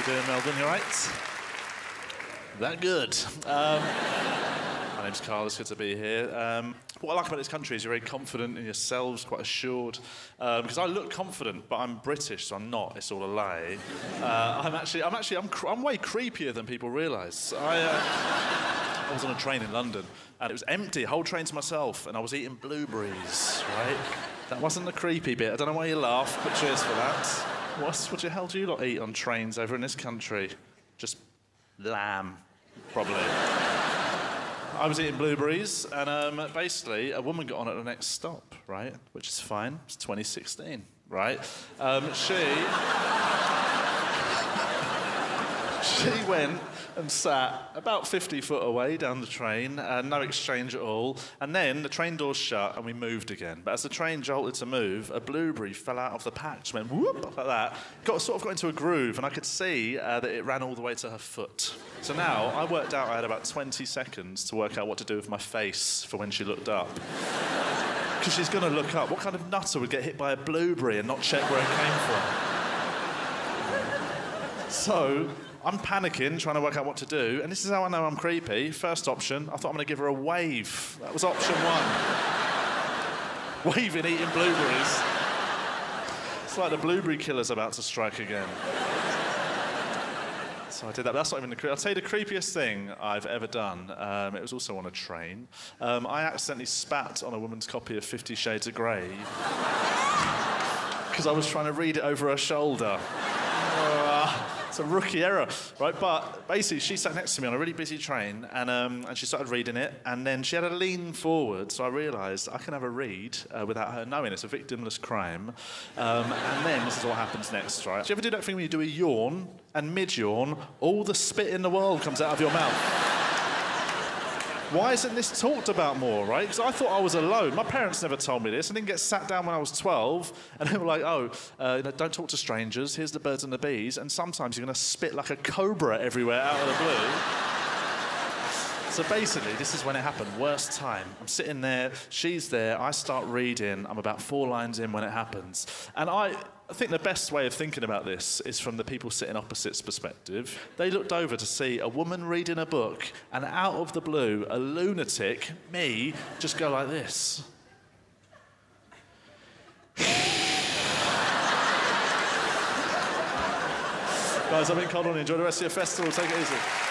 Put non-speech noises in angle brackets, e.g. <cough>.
you doing, Melbourne? You all right? That good. Um, <laughs> my name's Carl. It's good to be here. Um, what I like about this country is you're very confident in yourselves, quite assured. Um, because I look confident, but I'm British, so I'm not. It's all a lie. Uh, I'm actually, I'm actually, I'm, I'm way creepier than people realise. I, uh, I was on a train in London, and it was empty, whole train to myself, and I was eating blueberries. Right? That wasn't the creepy bit. I don't know why you laugh, but cheers for that. What's, what the hell do you lot eat on trains over in this country? Just lamb, probably. I was eating blueberries, and um, basically, a woman got on at the next stop, right? Which is fine. It's 2016, right? Um, she. <laughs> she went and sat about 50 foot away down the train, uh, no exchange at all. And then the train doors shut and we moved again. But as the train jolted to move, a blueberry fell out of the just went whoop like that. Got sort of got into a groove, and I could see uh, that it ran all the way to her foot. So now I worked out I had about 20 seconds to work out what to do with my face for when she looked up. <laughs> Because she's going to look up. What kind of nutter would get hit by a blueberry and not check where it came from? <laughs> So I'm panicking, trying to work out what to do, and this is how I know I'm creepy. First option, I thought I'm going to give her a wave. That was option one. <laughs> Waving, eating blueberries. It's like the blueberry killer's about to strike again. So I did that. That's not even the. I'll tell you the creepiest thing I've ever done. Um, it was also on a train. Um, I accidentally spat on a woman's copy of Fifty Shades of Grey <laughs> because I was trying to read it over her shoulder. It's a rookie error, right? But basically, she sat next to me on a really busy train, and um, and she started reading it, and then she had to lean forward, so I realised I can have a read uh, without her knowing. It's a victimless crime, um, and then this is what happens next, right? Do you ever do that thing when you do a yawn, and mid-yawn, all the spit in the world comes out of your mouth? Why isn't this talked about more, right? Because I thought I was alone. My parents never told me this. I didn't get sat down when I was 12, and they were like, oh, uh, you know, don't talk to strangers. Here's the birds and the bees. And sometimes you're going to spit like a cobra everywhere out of the blue. So basically, this is when it happened. Worst time. I'm sitting there, she's there, I start reading. I'm about four lines in when it happens. And I, I think the best way of thinking about this is from the people sitting opposite's perspective. They looked over to see a woman reading a book, and out of the blue, a lunatic, me, just go like this. <laughs> Guys, I've been Carl. Enjoy the rest of your festival. Take it easy.